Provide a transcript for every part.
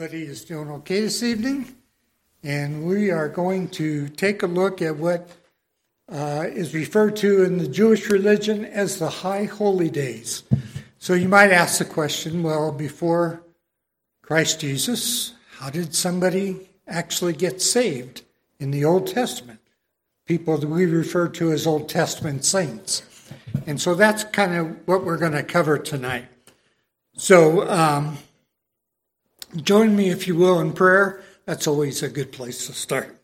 everybody is doing okay this evening. And we are going to take a look at what uh, is referred to in the Jewish religion as the High Holy Days. So you might ask the question well, before Christ Jesus, how did somebody actually get saved in the Old Testament? People that we refer to as Old Testament saints. And so that's kind of what we're going to cover tonight. So, um, Join me, if you will, in prayer. That's always a good place to start.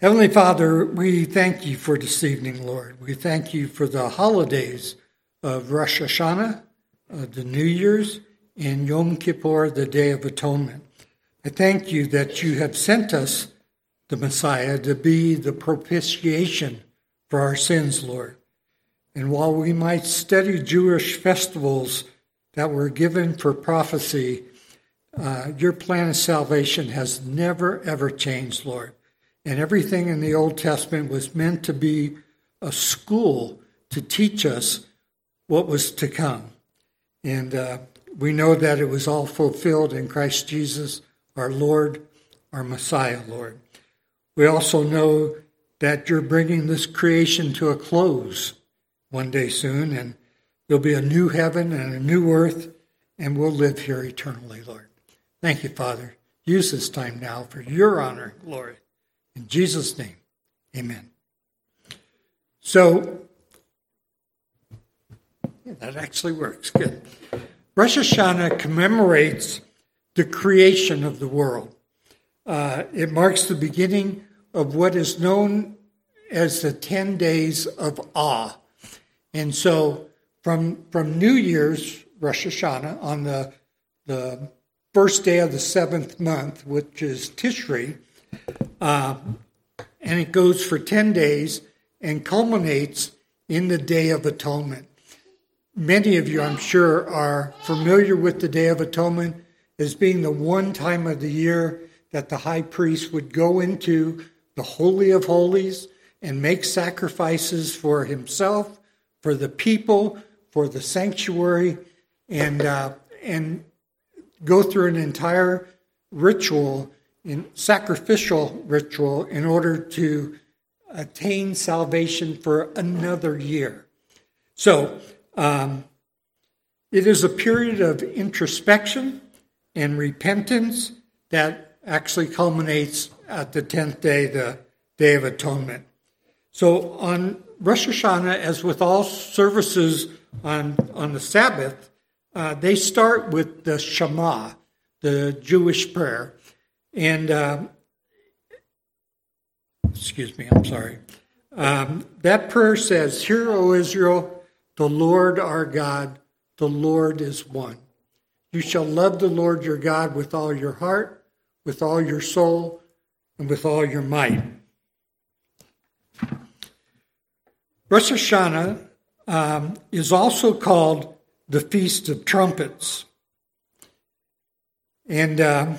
Heavenly Father, we thank you for this evening, Lord. We thank you for the holidays of Rosh Hashanah, uh, the New Year's, and Yom Kippur, the Day of Atonement. I thank you that you have sent us the Messiah to be the propitiation for our sins, Lord. And while we might study Jewish festivals that were given for prophecy, uh, your plan of salvation has never, ever changed, Lord. And everything in the Old Testament was meant to be a school to teach us what was to come. And uh, we know that it was all fulfilled in Christ Jesus, our Lord, our Messiah, Lord. We also know that you're bringing this creation to a close one day soon, and there'll be a new heaven and a new earth, and we'll live here eternally, Lord. Thank you, Father. Use this time now for your honor and glory. In Jesus' name, amen. So, yeah, that actually works. Good. Rosh Hashanah commemorates the creation of the world. Uh, it marks the beginning of what is known as the 10 days of awe. And so, from, from New Year's, Rosh Hashanah, on the, the first day of the seventh month, which is Tishri, uh, and it goes for 10 days and culminates in the Day of Atonement. Many of you, I'm sure, are familiar with the Day of Atonement as being the one time of the year that the high priest would go into the Holy of Holies and make sacrifices for himself, for the people, for the sanctuary, and uh, and go through an entire ritual, in sacrificial ritual, in order to attain salvation for another year. So, um, it is a period of introspection and repentance that actually culminates at the 10th day, the Day of Atonement. So on Rosh Hashanah, as with all services on, on the Sabbath, uh, they start with the Shema, the Jewish prayer. And, uh, excuse me, I'm sorry. Um, that prayer says, Hear, O Israel, the Lord our God, the Lord is one. You shall love the Lord your God with all your heart, with all your soul, and with all your might. Rosh Hashanah um, is also called the Feast of Trumpets. And uh,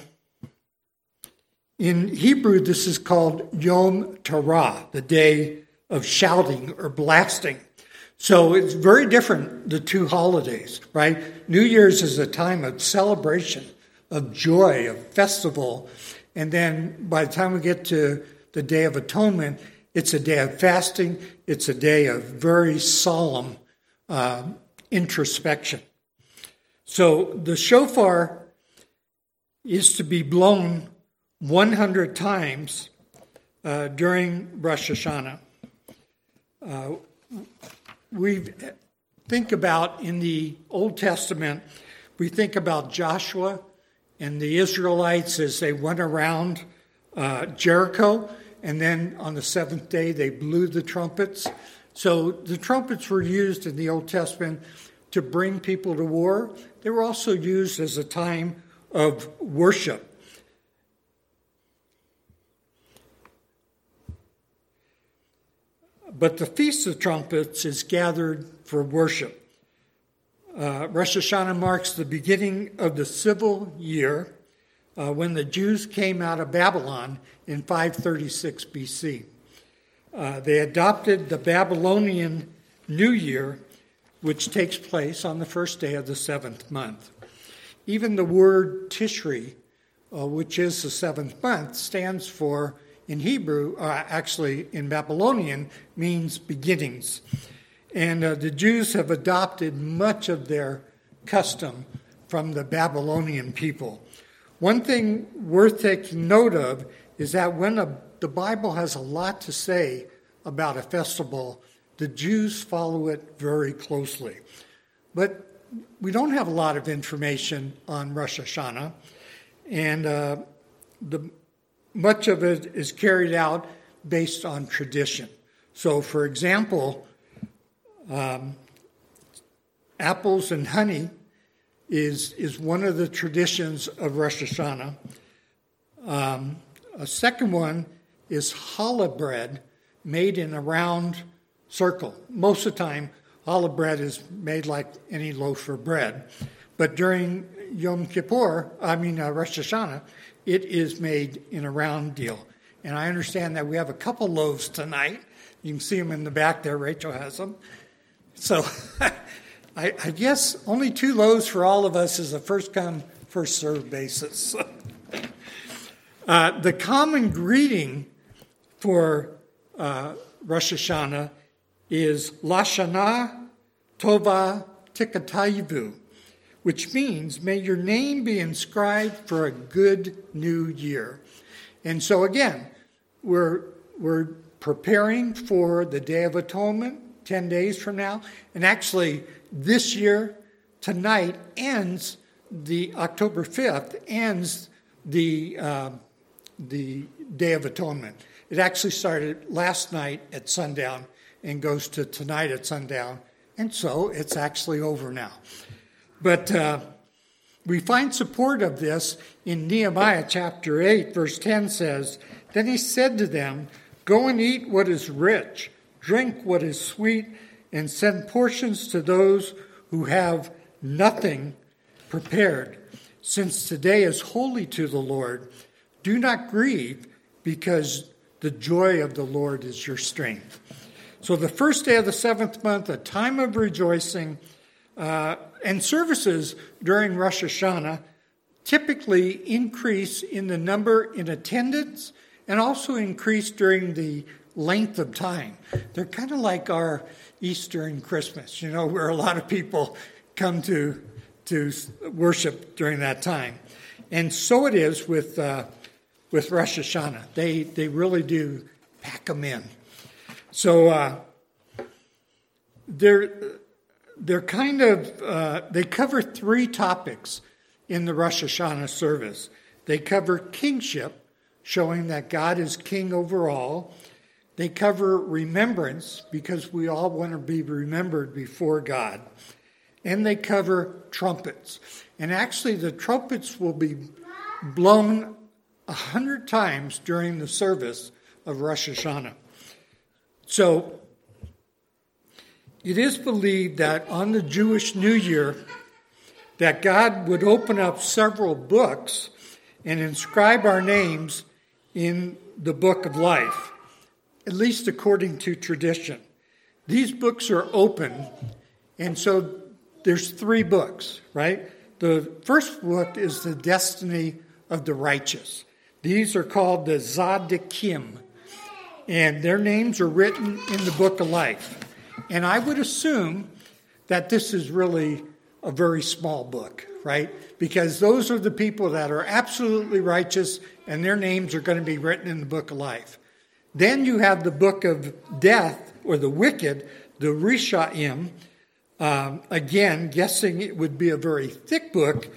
in Hebrew, this is called Yom Teruah, the day of shouting or blasting. So it's very different, the two holidays, right? New Year's is a time of celebration, of joy, of festival. And then by the time we get to the Day of Atonement, it's a day of fasting, it's a day of very solemn uh, introspection. So the shofar is to be blown 100 times uh, during Rosh Hashanah. Uh, we think about in the Old Testament, we think about Joshua and the Israelites as they went around uh, Jericho, and then on the seventh day they blew the trumpets. So the trumpets were used in the Old Testament to bring people to war. They were also used as a time of worship. But the Feast of Trumpets is gathered for worship. Uh, Rosh Hashanah marks the beginning of the civil year uh, when the Jews came out of Babylon in 536 BC. Uh, they adopted the Babylonian New Year, which takes place on the first day of the seventh month. even the word Tishri, uh, which is the seventh month, stands for, in Hebrew, uh, actually in Babylonian, means beginnings. And uh, the Jews have adopted much of their custom from the Babylonian people. One thing worth taking note of is that when a, the Bible has a lot to say about a festival, the Jews follow it very closely. But we don't have a lot of information on Rosh Hashanah, and uh, the, much of it is carried out based on tradition. So, for example, um, apples and honey is, is one of the traditions of Rosh Hashanah. Um, a second one is challah bread made in a round circle. Most of the time, olive bread is made like any loaf of bread. But during Yom Kippur, I mean uh, Rosh Hashanah, it is made in a round deal. And I understand that we have a couple loaves tonight. You can see them in the back there. Rachel has them. So I, I, guess only two loaves for all of us is a first come, first served basis. uh, the common greeting for uh, Rosh Hashanah is Lashana Tova Tikatayivu, which means may your name be inscribed for a good new year. And so again, we're, we're preparing for the Day of Atonement 10 days from now. And actually, this year, tonight ends the October 5th, ends the, uh, the Day of Atonement. It actually started last night at sundown and goes to tonight at sundown. And so it's actually over now. But uh, we find support of this in Nehemiah chapter 8, verse 10 says, Then he said to them, Go and eat what is rich drink what is sweet, and send portions to those who have nothing prepared. Since today is holy to the Lord, do not grieve, because the joy of the Lord is your strength. So, the first day of the seventh month, a time of rejoicing, uh, and services during Rosh Hashanah typically increase in the number in attendance and also increase during the length of time. They're kind of like our Easter and Christmas, you know, where a lot of people come to to worship during that time. And so it is with uh, with Rosh Hashanah. They they really do pack them in. So uh, they're they're kind of uh, they cover three topics in the Rosh Hashanah service. They cover kingship, showing that God is king over all. They cover remembrance because we all want to be remembered before God. And they cover trumpets. And actually, the trumpets will be blown a hundred times during the service of Rosh Hashanah. So, it is believed that on the Jewish New Year, that God would open up several books and inscribe our names in the book of life at least according to tradition. These books are open, and so there's three books, right? The first book is the destiny of the righteous. These are called the Tzaddikim, and their names are written in the book of life. And I would assume that this is really a very small book, right? Because those are the people that are absolutely righteous, and their names are going to be written in the book of life. Then you have the book of death, or the wicked, the Rishaim. Um, again, guessing it would be a very thick book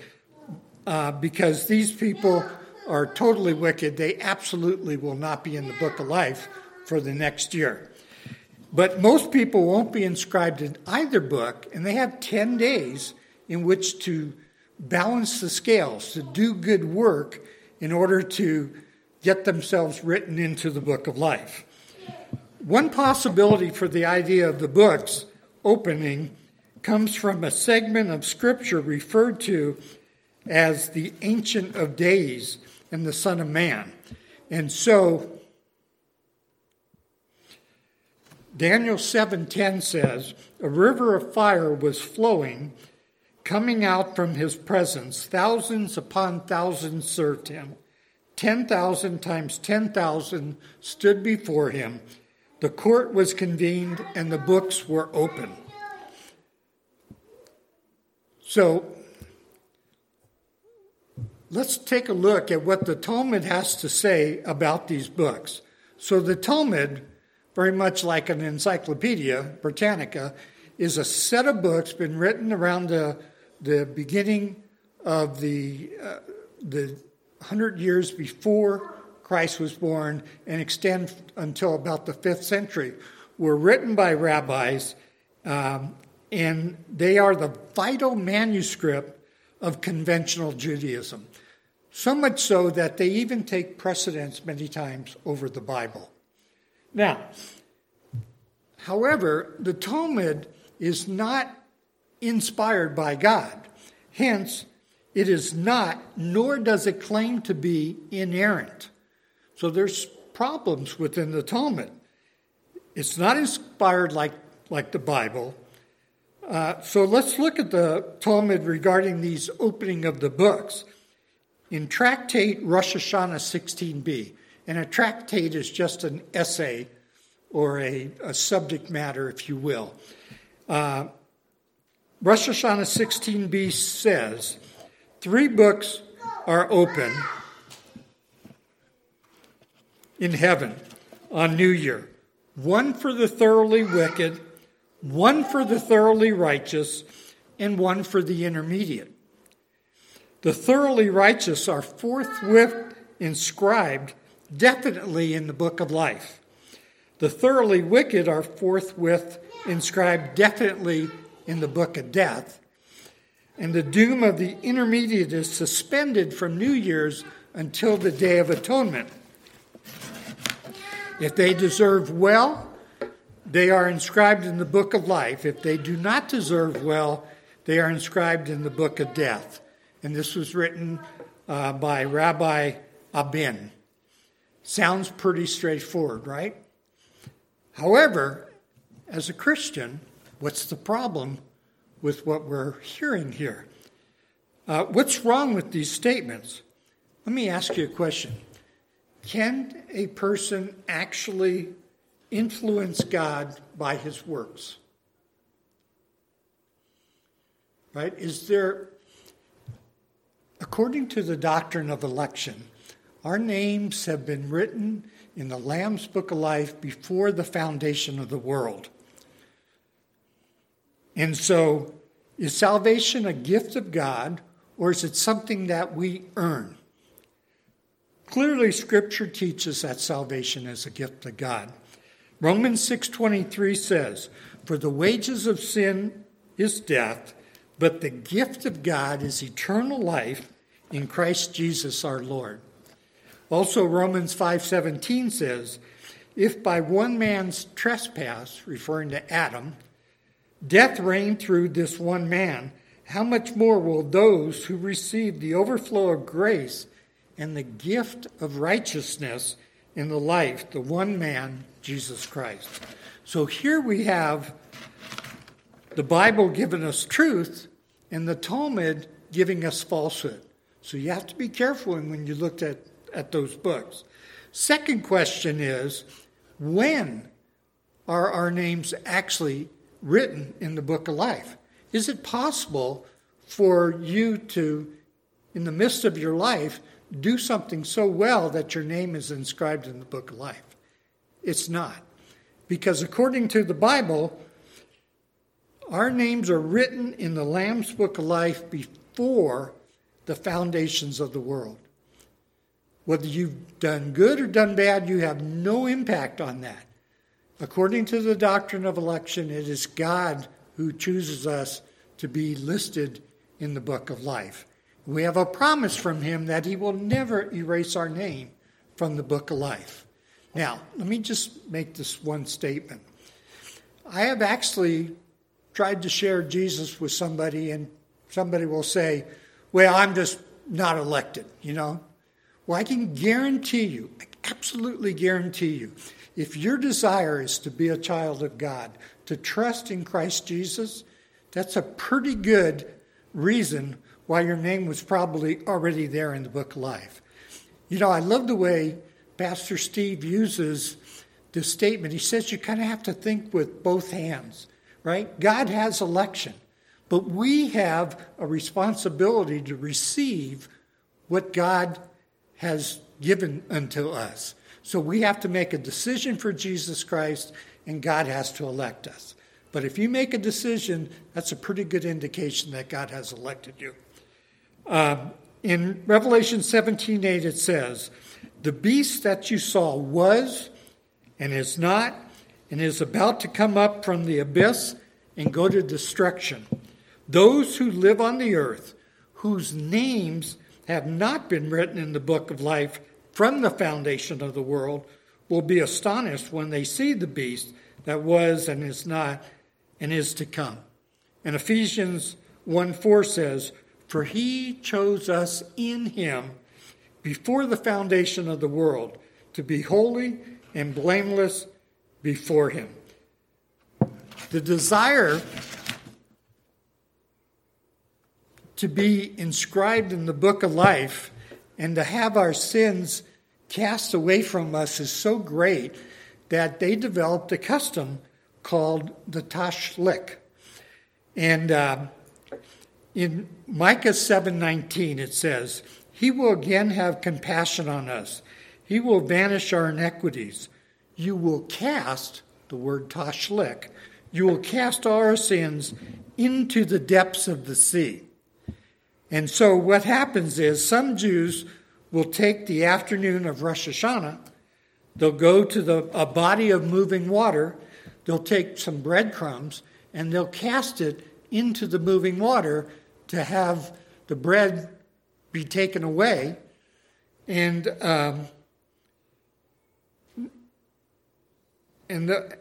uh, because these people are totally wicked. They absolutely will not be in the book of life for the next year. But most people won't be inscribed in either book, and they have 10 days in which to balance the scales, to do good work in order to get themselves written into the book of life. One possibility for the idea of the book's opening comes from a segment of scripture referred to as the Ancient of Days and the Son of Man. And so Daniel 7:10 says, "A river of fire was flowing Coming out from his presence, thousands upon thousands served him. 10,000 times 10,000 stood before him. The court was convened and the books were open. So let's take a look at what the Talmud has to say about these books. So the Talmud, very much like an encyclopedia, Britannica, is a set of books been written around the, the beginning of the, uh, the 100 years before Christ was born and extend until about the 5th century, were written by rabbis, um, and they are the vital manuscript of conventional Judaism. So much so that they even take precedence many times over the Bible. Now, however, the Talmud is not inspired by God. Hence, it is not, nor does it claim to be inerrant. So there's problems within the Talmud. It's not inspired like, like the Bible. Uh, so let's look at the Talmud regarding these opening of the books. In Tractate Rosh Hashanah 16b, and a tractate is just an essay or a, a subject matter, if you will. Uh, Rosh Hashanah 16b says, Three books are open in heaven on New Year one for the thoroughly wicked, one for the thoroughly righteous, and one for the intermediate. The thoroughly righteous are forthwith inscribed definitely in the book of life. The thoroughly wicked are forthwith inscribed definitely in the book of death and the doom of the intermediate is suspended from New Year's until the Day of Atonement. If they deserve well, they are inscribed in the book of life. If they do not deserve well, they are inscribed in the book of death. And this was written uh, by Rabbi Abin. Sounds pretty straightforward, right? However, as a Christian, what's the problem with what we're hearing here. Uh, what's wrong with these statements? Let me ask you a question. Can a person actually influence God by his works? Right? Is there, according to the doctrine of election, our names have been written in the Lamb's Book of Life before the foundation of the world. And so, is salvation a gift of God or is it something that we earn? Clearly scripture teaches that salvation is a gift of God. Romans 6:23 says, "For the wages of sin is death, but the gift of God is eternal life in Christ Jesus our Lord." Also Romans 5:17 says, "If by one man's trespass, referring to Adam, Death reigned through this one man. How much more will those who receive the overflow of grace and the gift of righteousness in the life, the one man, Jesus Christ? So here we have the Bible giving us truth and the Talmud giving us falsehood. So you have to be careful when you look at, at those books. Second question is when are our names actually written in the book of life. Is it possible for you to, in the midst of your life, do something so well that your name is inscribed in the book of life? It's not. Because according to the Bible, our names are written in the Lamb's book of life before the foundations of the world. Whether you've done good or done bad, you have no impact on that. According to the doctrine of election, it is God who chooses us to be listed in the book of life. We have a promise from him that he will never erase our name from the book of life. Now, let me just make this one statement. I have actually tried to share Jesus with somebody, and somebody will say, Well, I'm just not elected, you know? Well, I can guarantee you, I absolutely guarantee you, if your desire is to be a child of God, to trust in Christ Jesus, that's a pretty good reason why your name was probably already there in the book of life. You know, I love the way Pastor Steve uses this statement. He says you kind of have to think with both hands, right? God has election, but we have a responsibility to receive what God has given unto us. So we have to make a decision for Jesus Christ, and God has to elect us. But if you make a decision, that's a pretty good indication that God has elected you. Um, in Revelation 17 8, it says, The beast that you saw was and is not, and is about to come up from the abyss and go to destruction. Those who live on the earth, whose names have not been written in the book of life from the foundation of the world, will be astonished when they see the beast that was and is not and is to come. And Ephesians 1 4 says, For he chose us in him before the foundation of the world to be holy and blameless before him. The desire to be inscribed in the book of life and to have our sins cast away from us is so great that they developed a custom called the tashlich. And uh, in Micah 7:19 it says, "He will again have compassion on us. He will banish our iniquities. You will cast the word tashlich. You will cast all our sins into the depths of the sea." And so what happens is some Jews will take the afternoon of Rosh Hashanah, they'll go to the, a body of moving water, they'll take some breadcrumbs, and they'll cast it into the moving water to have the bread be taken away. And um, and the,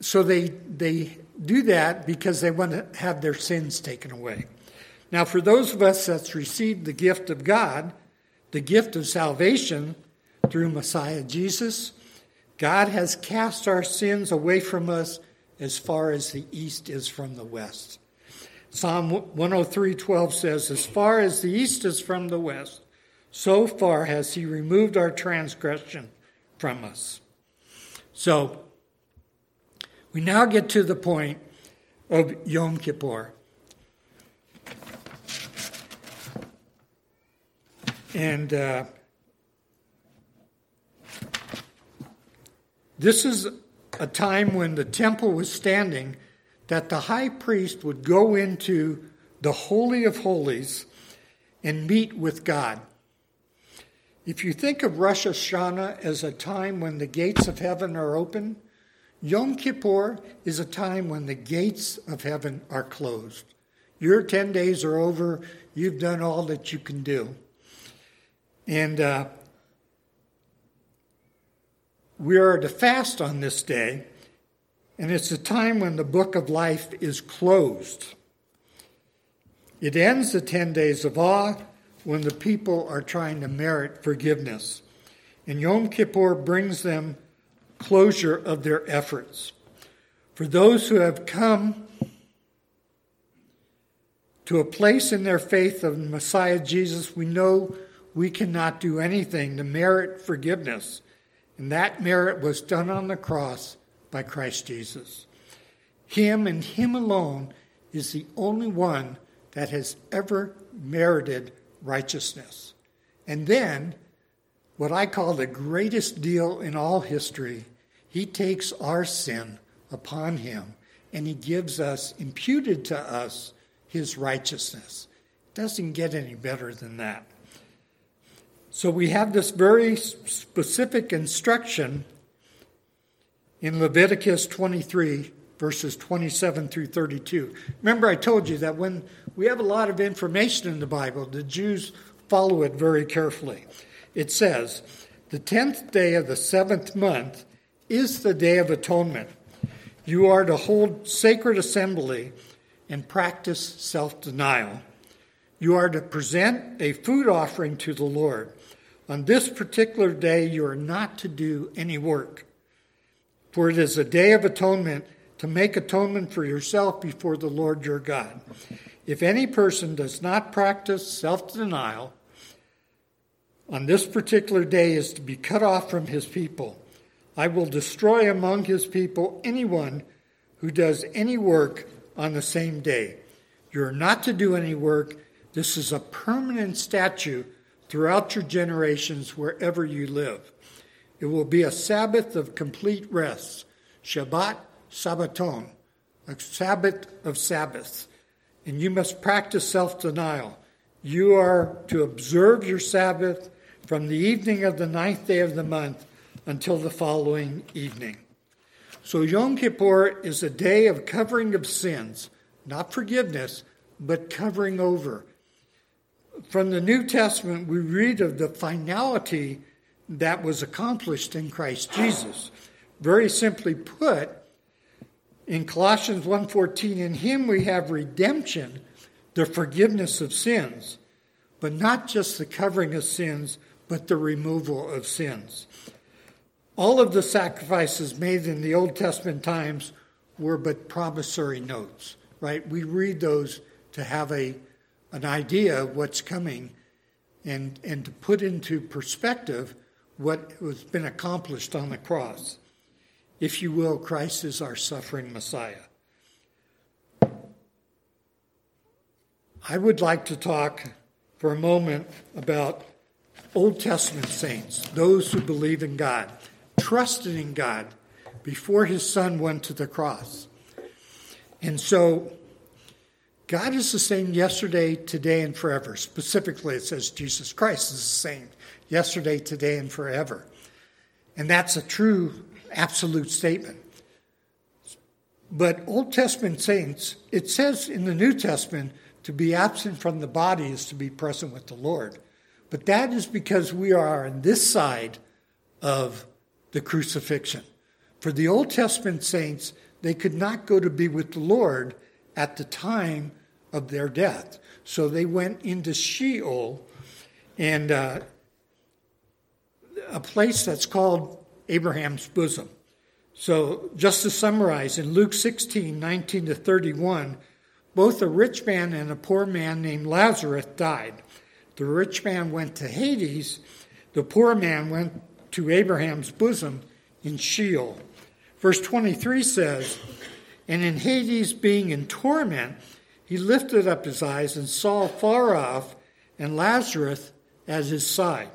so they they do that because they want to have their sins taken away. Now, for those of us that's received the gift of God, the gift of salvation through Messiah Jesus, God has cast our sins away from us as far as the east is from the west. Psalm 103:12 says, "As far as the east is from the west, so far has he removed our transgression from us." So, we now get to the point of Yom Kippur. And uh, this is a time when the temple was standing that the high priest would go into the Holy of Holies and meet with God. If you think of Rosh Hashanah as a time when the gates of heaven are open, Yom Kippur is a time when the gates of heaven are closed. Your 10 days are over, you've done all that you can do. And uh, we are to fast on this day, and it's a time when the book of life is closed. It ends the 10 days of awe when the people are trying to merit forgiveness. And Yom Kippur brings them closure of their efforts. For those who have come to a place in their faith of Messiah Jesus, we know we cannot do anything to merit forgiveness. And that merit was done on the cross by Christ Jesus. Him and Him alone is the only one that has ever merited righteousness. And then, what I call the greatest deal in all history, He takes our sin upon Him and He gives us, imputed to us, His righteousness. Doesn't get any better than that. So we have this very specific instruction in Leviticus 23, verses 27 through 32. Remember, I told you that when we have a lot of information in the Bible, the Jews follow it very carefully. It says, The tenth day of the seventh month is the day of atonement. You are to hold sacred assembly and practice self denial. You are to present a food offering to the Lord. On this particular day, you are not to do any work, for it is a day of atonement to make atonement for yourself before the Lord your God. If any person does not practice self denial, on this particular day is to be cut off from his people. I will destroy among his people anyone who does any work on the same day. You're not to do any work. This is a permanent statute throughout your generations wherever you live. It will be a Sabbath of complete rest, Shabbat Sabbaton, a Sabbath of Sabbaths and you must practice self denial. You are to observe your Sabbath from the evening of the ninth day of the month until the following evening. So Yom Kippur is a day of covering of sins, not forgiveness, but covering over. From the New Testament, we read of the finality that was accomplished in Christ Jesus. Very simply put, in Colossians 1:14 in him we have redemption the forgiveness of sins. But not just the covering of sins but the removal of sins. All of the sacrifices made in the Old Testament times were but promissory notes right? We read those to have a an idea of what's coming and and to put into perspective what has been accomplished on the cross if you will, Christ is our suffering Messiah. I would like to talk for a moment about Old Testament saints, those who believe in God, trusted in God before his son went to the cross. And so, God is the same yesterday, today, and forever. Specifically, it says Jesus Christ is the same yesterday, today, and forever. And that's a true absolute statement. But Old Testament saints, it says in the New Testament, to be absent from the body is to be present with the Lord. But that is because we are on this side of the crucifixion. For the Old Testament saints, they could not go to be with the Lord at the time of their death. So they went into Sheol and uh, a place that's called Abraham's bosom. So, just to summarize, in Luke 16 19 to 31, both a rich man and a poor man named Lazarus died. The rich man went to Hades, the poor man went to Abraham's bosom in Sheol. Verse 23 says, And in Hades, being in torment, he lifted up his eyes and saw far off, and Lazarus at his side.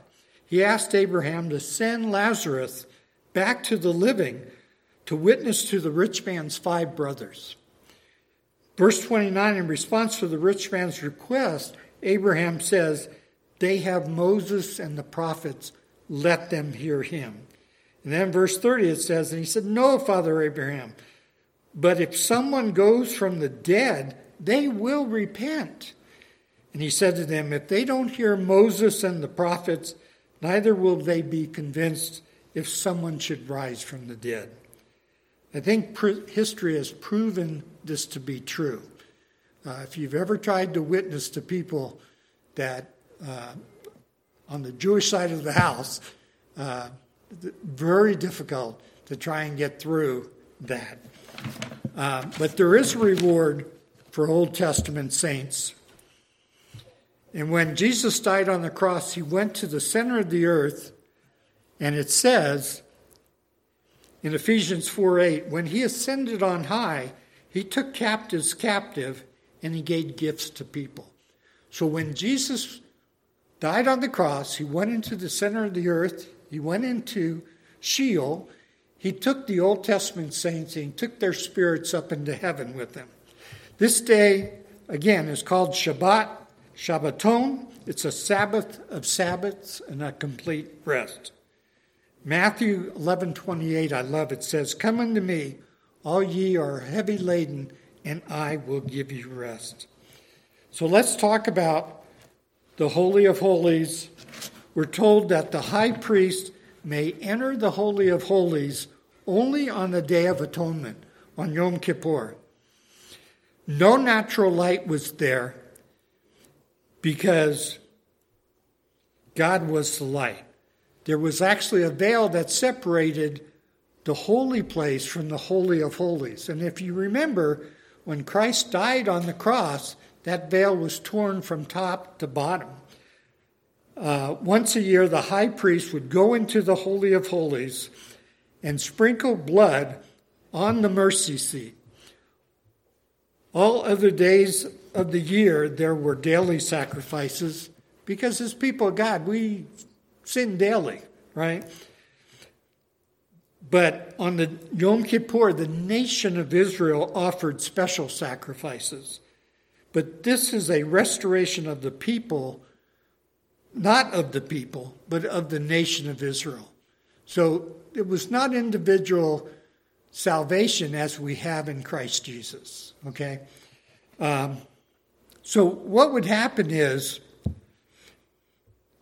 He asked Abraham to send Lazarus back to the living to witness to the rich man's five brothers. Verse 29, in response to the rich man's request, Abraham says, They have Moses and the prophets, let them hear him. And then verse 30 it says, And he said, No, Father Abraham, but if someone goes from the dead, they will repent. And he said to them, If they don't hear Moses and the prophets, neither will they be convinced if someone should rise from the dead. I think history has proven this to be true. Uh, if you've ever tried to witness to people that uh, on the Jewish side of the house, uh, very difficult to try and get through that. Uh, but there is a reward for Old Testament saints. And when Jesus died on the cross, he went to the center of the earth and it says in Ephesians 4 8, when he ascended on high, he took captives captive and he gave gifts to people. So when Jesus died on the cross, he went into the center of the earth, he went into Sheol, he took the Old Testament saints and he took their spirits up into heaven with him. This day, again, is called Shabbat, Shabbaton. It's a Sabbath of Sabbaths and a complete rest. Matthew 11:28 I love it says come unto me all ye are heavy laden and I will give you rest. So let's talk about the holy of holies. We're told that the high priest may enter the holy of holies only on the day of atonement on Yom Kippur. No natural light was there because God was the light there was actually a veil that separated the holy place from the Holy of Holies. And if you remember, when Christ died on the cross, that veil was torn from top to bottom. Uh, once a year, the high priest would go into the Holy of Holies and sprinkle blood on the mercy seat. All other days of the year, there were daily sacrifices because, as people of God, we sin daily, right? But on the Yom Kippur, the nation of Israel offered special sacrifices. But this is a restoration of the people, not of the people, but of the nation of Israel. So it was not individual salvation as we have in Christ Jesus. Okay? Um, so what would happen is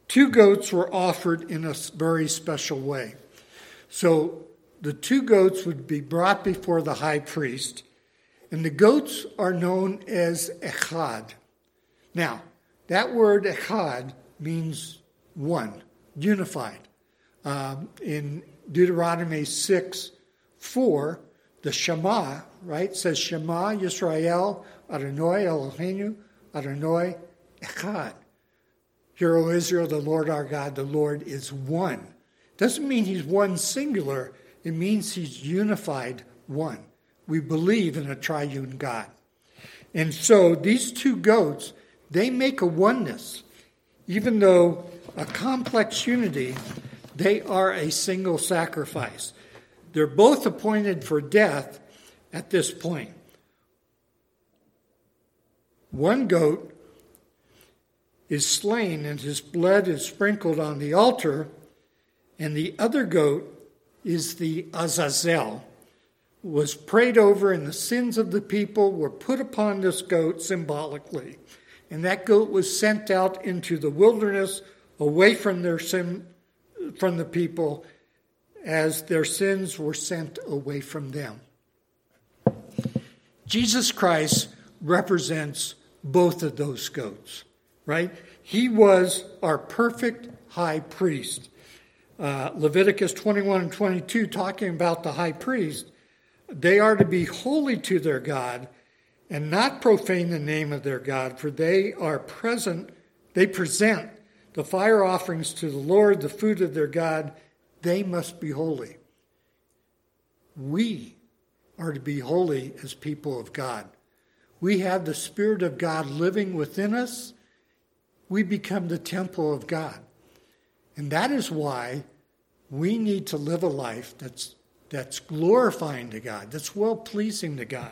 two goats were offered in a very special way. So the two goats would be brought before the high priest, and the goats are known as echad. Now, that word echad means one, unified. Um, in Deuteronomy 6 4, the Shema, right, says Shema Yisrael Adonai Eloheinu Adonai Echad. Hear, O Israel, the Lord our God, the Lord is one. Doesn't mean he's one singular, it means he's unified one. We believe in a triune God. And so these two goats, they make a oneness. Even though a complex unity, they are a single sacrifice. They're both appointed for death at this point. One goat is slain and his blood is sprinkled on the altar, and the other goat is the Azazel, was prayed over, and the sins of the people were put upon this goat symbolically. And that goat was sent out into the wilderness away from their sin, from the people as their sins were sent away from them. Jesus Christ represents both of those goats, right? He was our perfect high priest. Uh, Leviticus 21 and 22, talking about the high priest, they are to be holy to their God and not profane the name of their God, for they are present, they present the fire offerings to the Lord, the food of their God, they must be holy. We are to be holy as people of God. We have the Spirit of God living within us. We become the temple of God. And that is why we need to live a life that's, that's glorifying to God, that's well pleasing to God.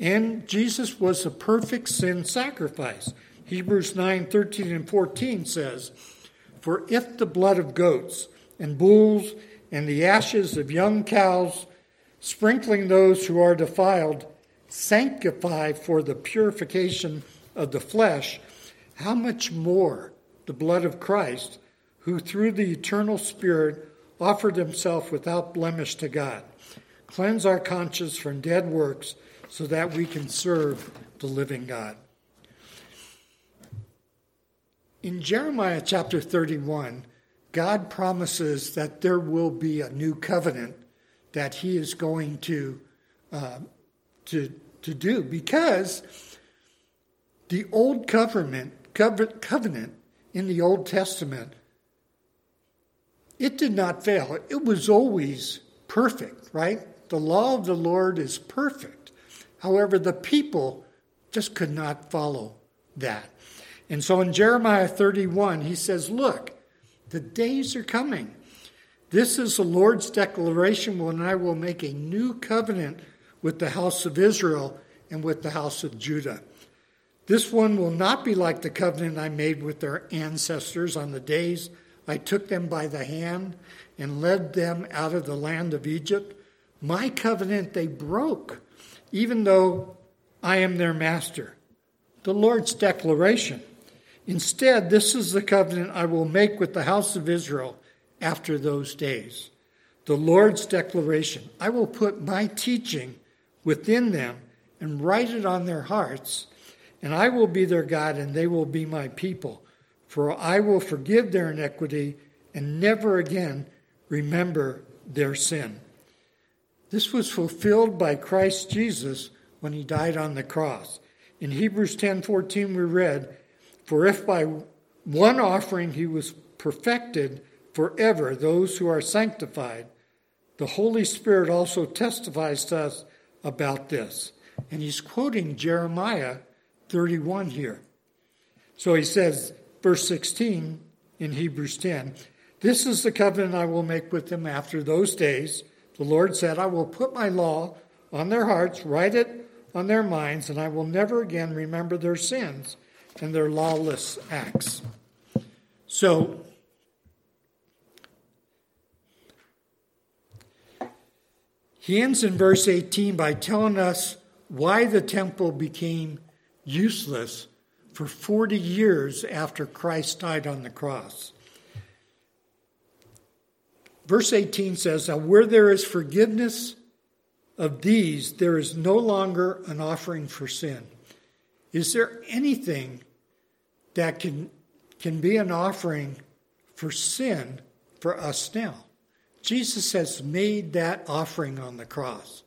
And Jesus was a perfect sin sacrifice. Hebrews 9 13 and 14 says, For if the blood of goats and bulls and the ashes of young cows, sprinkling those who are defiled, sanctify for the purification of the flesh, how much more the blood of Christ, who through the eternal Spirit offered himself without blemish to God, cleanse our conscience from dead works so that we can serve the living God. In Jeremiah chapter 31, God promises that there will be a new covenant that He is going to, uh, to, to do because the old covenant, covenant in the Old Testament, it did not fail. It was always perfect, right? The law of the Lord is perfect. However, the people just could not follow that. And so in Jeremiah 31, he says, Look, the days are coming. This is the Lord's declaration when I will make a new covenant with the house of Israel and with the house of Judah. This one will not be like the covenant I made with their ancestors on the days I took them by the hand and led them out of the land of Egypt. My covenant they broke, even though I am their master. The Lord's declaration. Instead, this is the covenant I will make with the house of Israel after those days. The Lord's declaration I will put my teaching within them and write it on their hearts, and I will be their God, and they will be my people. For I will forgive their iniquity and never again remember their sin. This was fulfilled by Christ Jesus when he died on the cross. In Hebrews 10:14 we read, "For if by one offering he was perfected forever those who are sanctified, the Holy Spirit also testifies to us about this." And he's quoting Jeremiah 31 here. So he says, verse 16 in Hebrews 10, This is the covenant I will make with them after those days. The Lord said, I will put my law on their hearts, write it on their minds, and I will never again remember their sins and their lawless acts. So, he ends in verse 18 by telling us why the temple became useless for 40 years after Christ died on the cross. Verse 18 says, Now where there is forgiveness of these, there is no longer an offering for sin. Is there anything that can, can be an offering for sin for us now? Jesus has made that offering on the cross.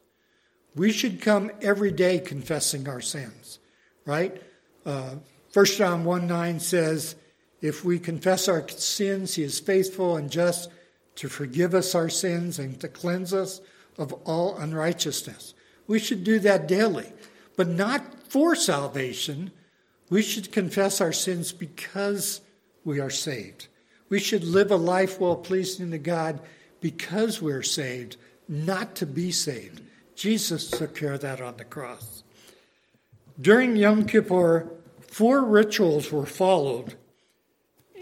We should come every day confessing our sins, right? Uh, 1 John 1 9 says, If we confess our sins, he is faithful and just to forgive us our sins and to cleanse us of all unrighteousness. We should do that daily, but not for salvation. We should confess our sins because we are saved. We should live a life well pleasing to God because we're saved, not to be saved. Jesus took care of that on the cross. During Yom Kippur, four rituals were followed,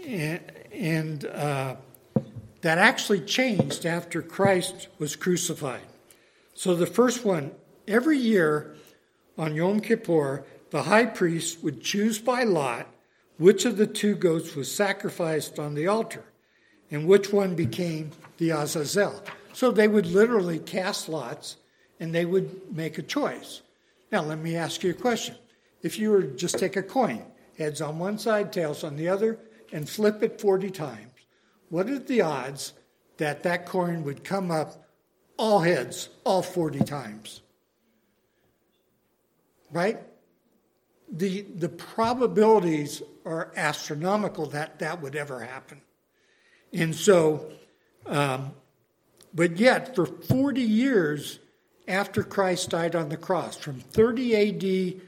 and, and uh, that actually changed after Christ was crucified. So the first one, every year on Yom Kippur, the high priest would choose by lot which of the two goats was sacrificed on the altar and which one became the Azazel. So they would literally cast lots and they would make a choice. Now, let me ask you a question. If you were just take a coin, heads on one side, tails on the other, and flip it 40 times, what are the odds that that coin would come up all heads, all 40 times? Right? The, the probabilities are astronomical that that would ever happen. And so, um, but yet, for 40 years, after Christ died on the cross, from 30 AD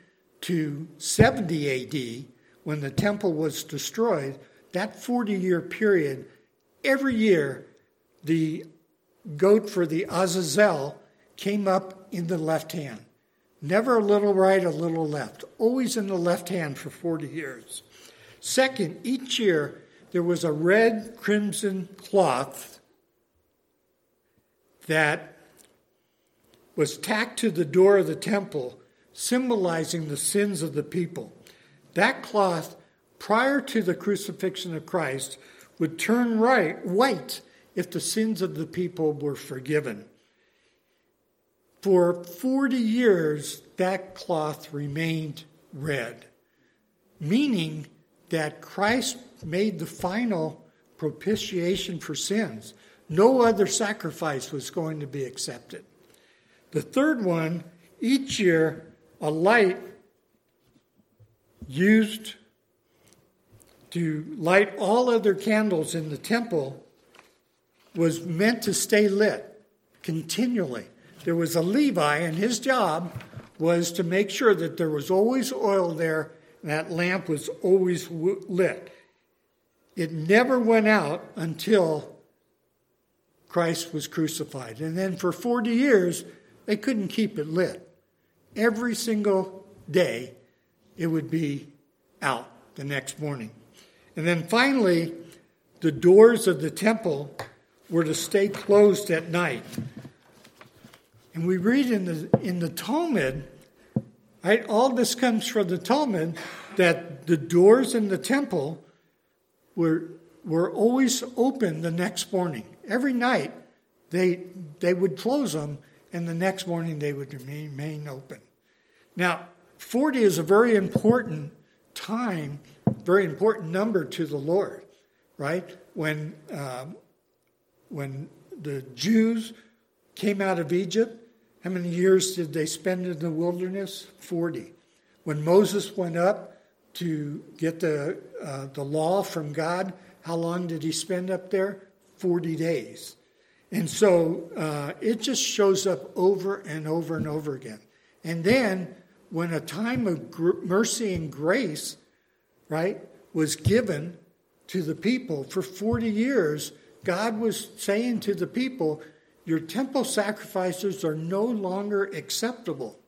to 70 AD, when the temple was destroyed, that 40 year period, every year the goat for the Azazel came up in the left hand. Never a little right, a little left. Always in the left hand for 40 years. Second, each year there was a red crimson cloth that was tacked to the door of the temple, symbolizing the sins of the people. That cloth, prior to the crucifixion of Christ, would turn right, white if the sins of the people were forgiven. For 40 years, that cloth remained red, meaning that Christ made the final propitiation for sins. No other sacrifice was going to be accepted. The third one, each year, a light used to light all other candles in the temple was meant to stay lit continually. There was a Levi, and his job was to make sure that there was always oil there that lamp was always lit. It never went out until Christ was crucified. And then for 40 years, they couldn't keep it lit. Every single day, it would be out the next morning. And then finally, the doors of the temple were to stay closed at night. And we read in the, in the Talmud, right, all this comes from the Talmud, that the doors in the temple were, were always open the next morning. Every night, they, they would close them and the next morning they would remain open. Now, 40 is a very important time, very important number to the Lord, right? When, um, when the Jews came out of Egypt, how many years did they spend in the wilderness? 40. When Moses went up to get the, uh, the law from God, how long did he spend up there? 40 days. And so uh, it just shows up over and over and over again. And then when a time of gr- mercy and grace, right, was given to the people for 40 years, God was saying to the people, Your temple sacrifices are no longer acceptable.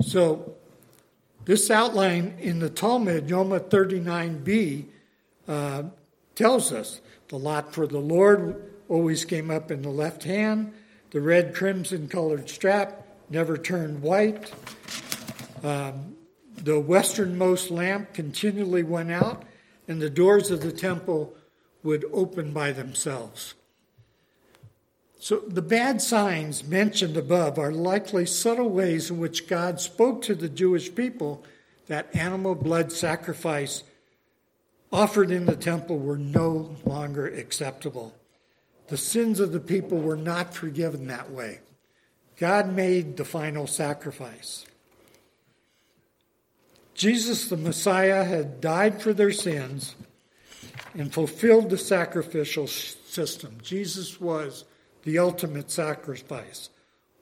So, this outline in the Talmud, Yoma 39b, uh, tells us the lot for the Lord always came up in the left hand, the red crimson colored strap never turned white. Um, the westernmost lamp continually went out, and the doors of the temple would open by themselves. So, the bad signs mentioned above are likely subtle ways in which God spoke to the Jewish people that animal blood sacrifice offered in the temple were no longer acceptable. The sins of the people were not forgiven that way. God made the final sacrifice. Jesus, the Messiah, had died for their sins and fulfilled the sacrificial system. Jesus was the ultimate sacrifice.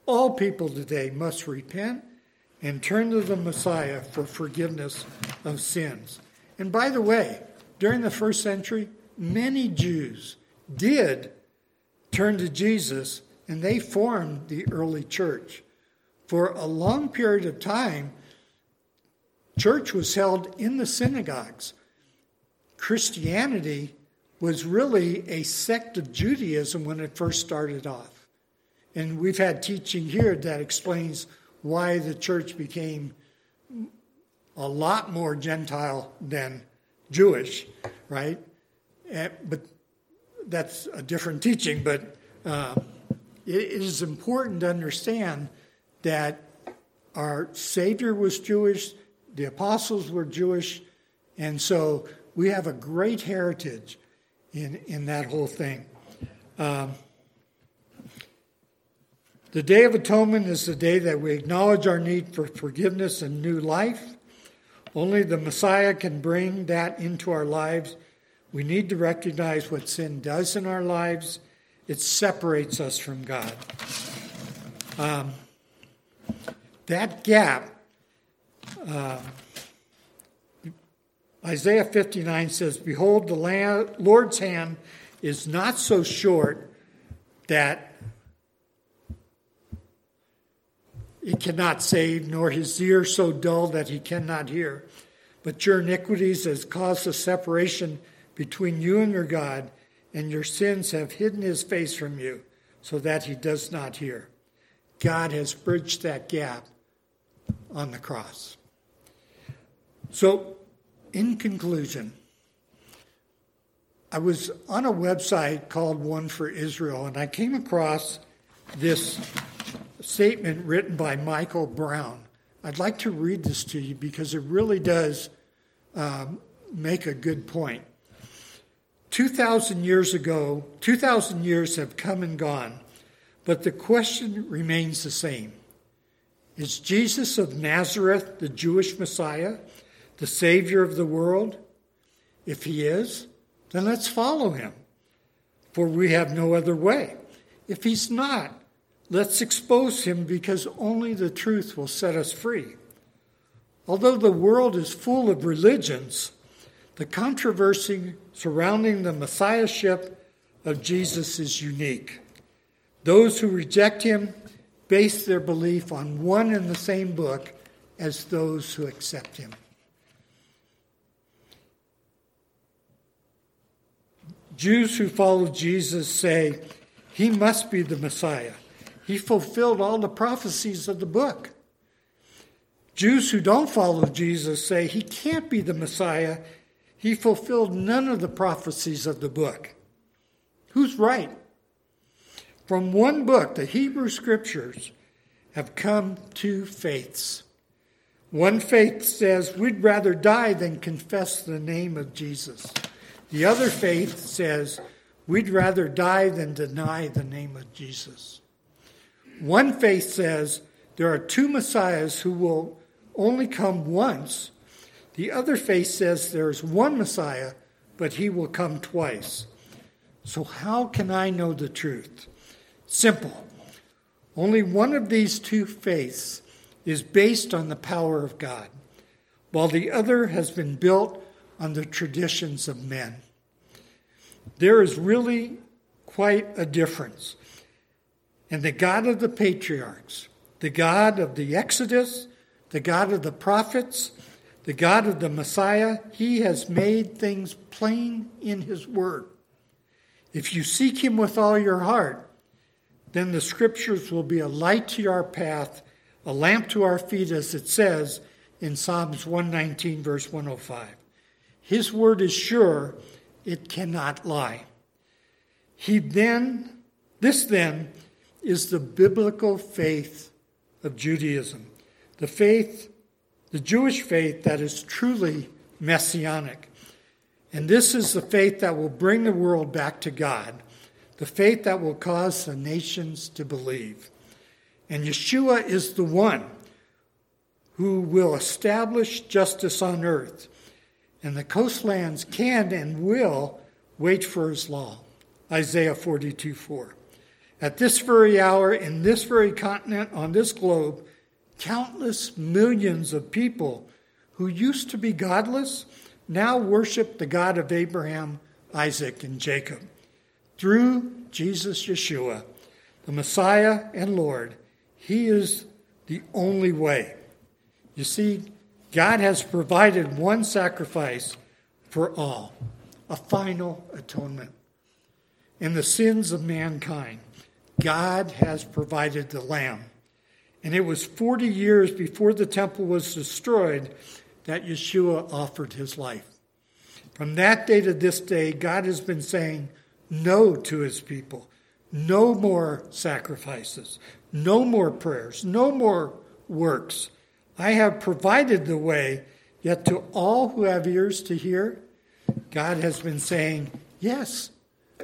All people today must repent and turn to the Messiah for forgiveness of sins. And by the way, during the first century, many Jews did turn to Jesus and they formed the early church. For a long period of time, church was held in the synagogues. Christianity was really a sect of Judaism when it first started off. And we've had teaching here that explains why the church became a lot more Gentile than Jewish, right? Eh, but that's a different teaching. But uh, it is important to understand that our Savior was Jewish, the apostles were Jewish, and so we have a great heritage in, in that whole thing. Um, the Day of Atonement is the day that we acknowledge our need for forgiveness and new life. Only the Messiah can bring that into our lives. We need to recognize what sin does in our lives. It separates us from God. Um, that gap, uh, Isaiah 59 says, Behold, the Lord's hand is not so short that he cannot save, nor his ear so dull that he cannot hear. But your iniquities has caused a separation between you and your God, and your sins have hidden his face from you, so that he does not hear. God has bridged that gap on the cross. So, in conclusion, I was on a website called One for Israel, and I came across this statement written by Michael Brown. I'd like to read this to you because it really does um, make a good point. 2,000 years ago, 2,000 years have come and gone, but the question remains the same Is Jesus of Nazareth the Jewish Messiah? The Savior of the world? If he is, then let's follow him, for we have no other way. If he's not, let's expose him because only the truth will set us free. Although the world is full of religions, the controversy surrounding the messiahship of Jesus is unique. Those who reject him base their belief on one and the same book as those who accept him. Jews who follow Jesus say, He must be the Messiah. He fulfilled all the prophecies of the book. Jews who don't follow Jesus say, He can't be the Messiah. He fulfilled none of the prophecies of the book. Who's right? From one book, the Hebrew Scriptures have come two faiths. One faith says, We'd rather die than confess the name of Jesus. The other faith says we'd rather die than deny the name of Jesus. One faith says there are two messiahs who will only come once. The other faith says there's one Messiah, but he will come twice. So, how can I know the truth? Simple. Only one of these two faiths is based on the power of God, while the other has been built on the traditions of men. There is really quite a difference. And the God of the patriarchs, the God of the Exodus, the God of the prophets, the God of the Messiah, he has made things plain in his word. If you seek him with all your heart, then the scriptures will be a light to your path, a lamp to our feet, as it says in Psalms 119, verse 105. His word is sure, it cannot lie. He then, this then, is the biblical faith of Judaism, the faith, the Jewish faith that is truly messianic. And this is the faith that will bring the world back to God, the faith that will cause the nations to believe. And Yeshua is the one who will establish justice on earth. And the coastlands can and will wait for his law. Isaiah 42 4. At this very hour, in this very continent, on this globe, countless millions of people who used to be godless now worship the God of Abraham, Isaac, and Jacob. Through Jesus Yeshua, the Messiah and Lord, He is the only way. You see, God has provided one sacrifice for all, a final atonement. In the sins of mankind, God has provided the Lamb. And it was 40 years before the temple was destroyed that Yeshua offered his life. From that day to this day, God has been saying no to his people. No more sacrifices, no more prayers, no more works. I have provided the way, yet to all who have ears to hear, God has been saying, Yes,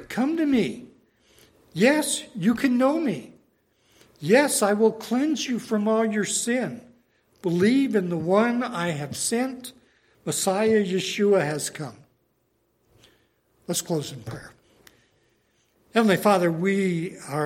come to me. Yes, you can know me. Yes, I will cleanse you from all your sin. Believe in the one I have sent. Messiah Yeshua has come. Let's close in prayer. Heavenly Father, we are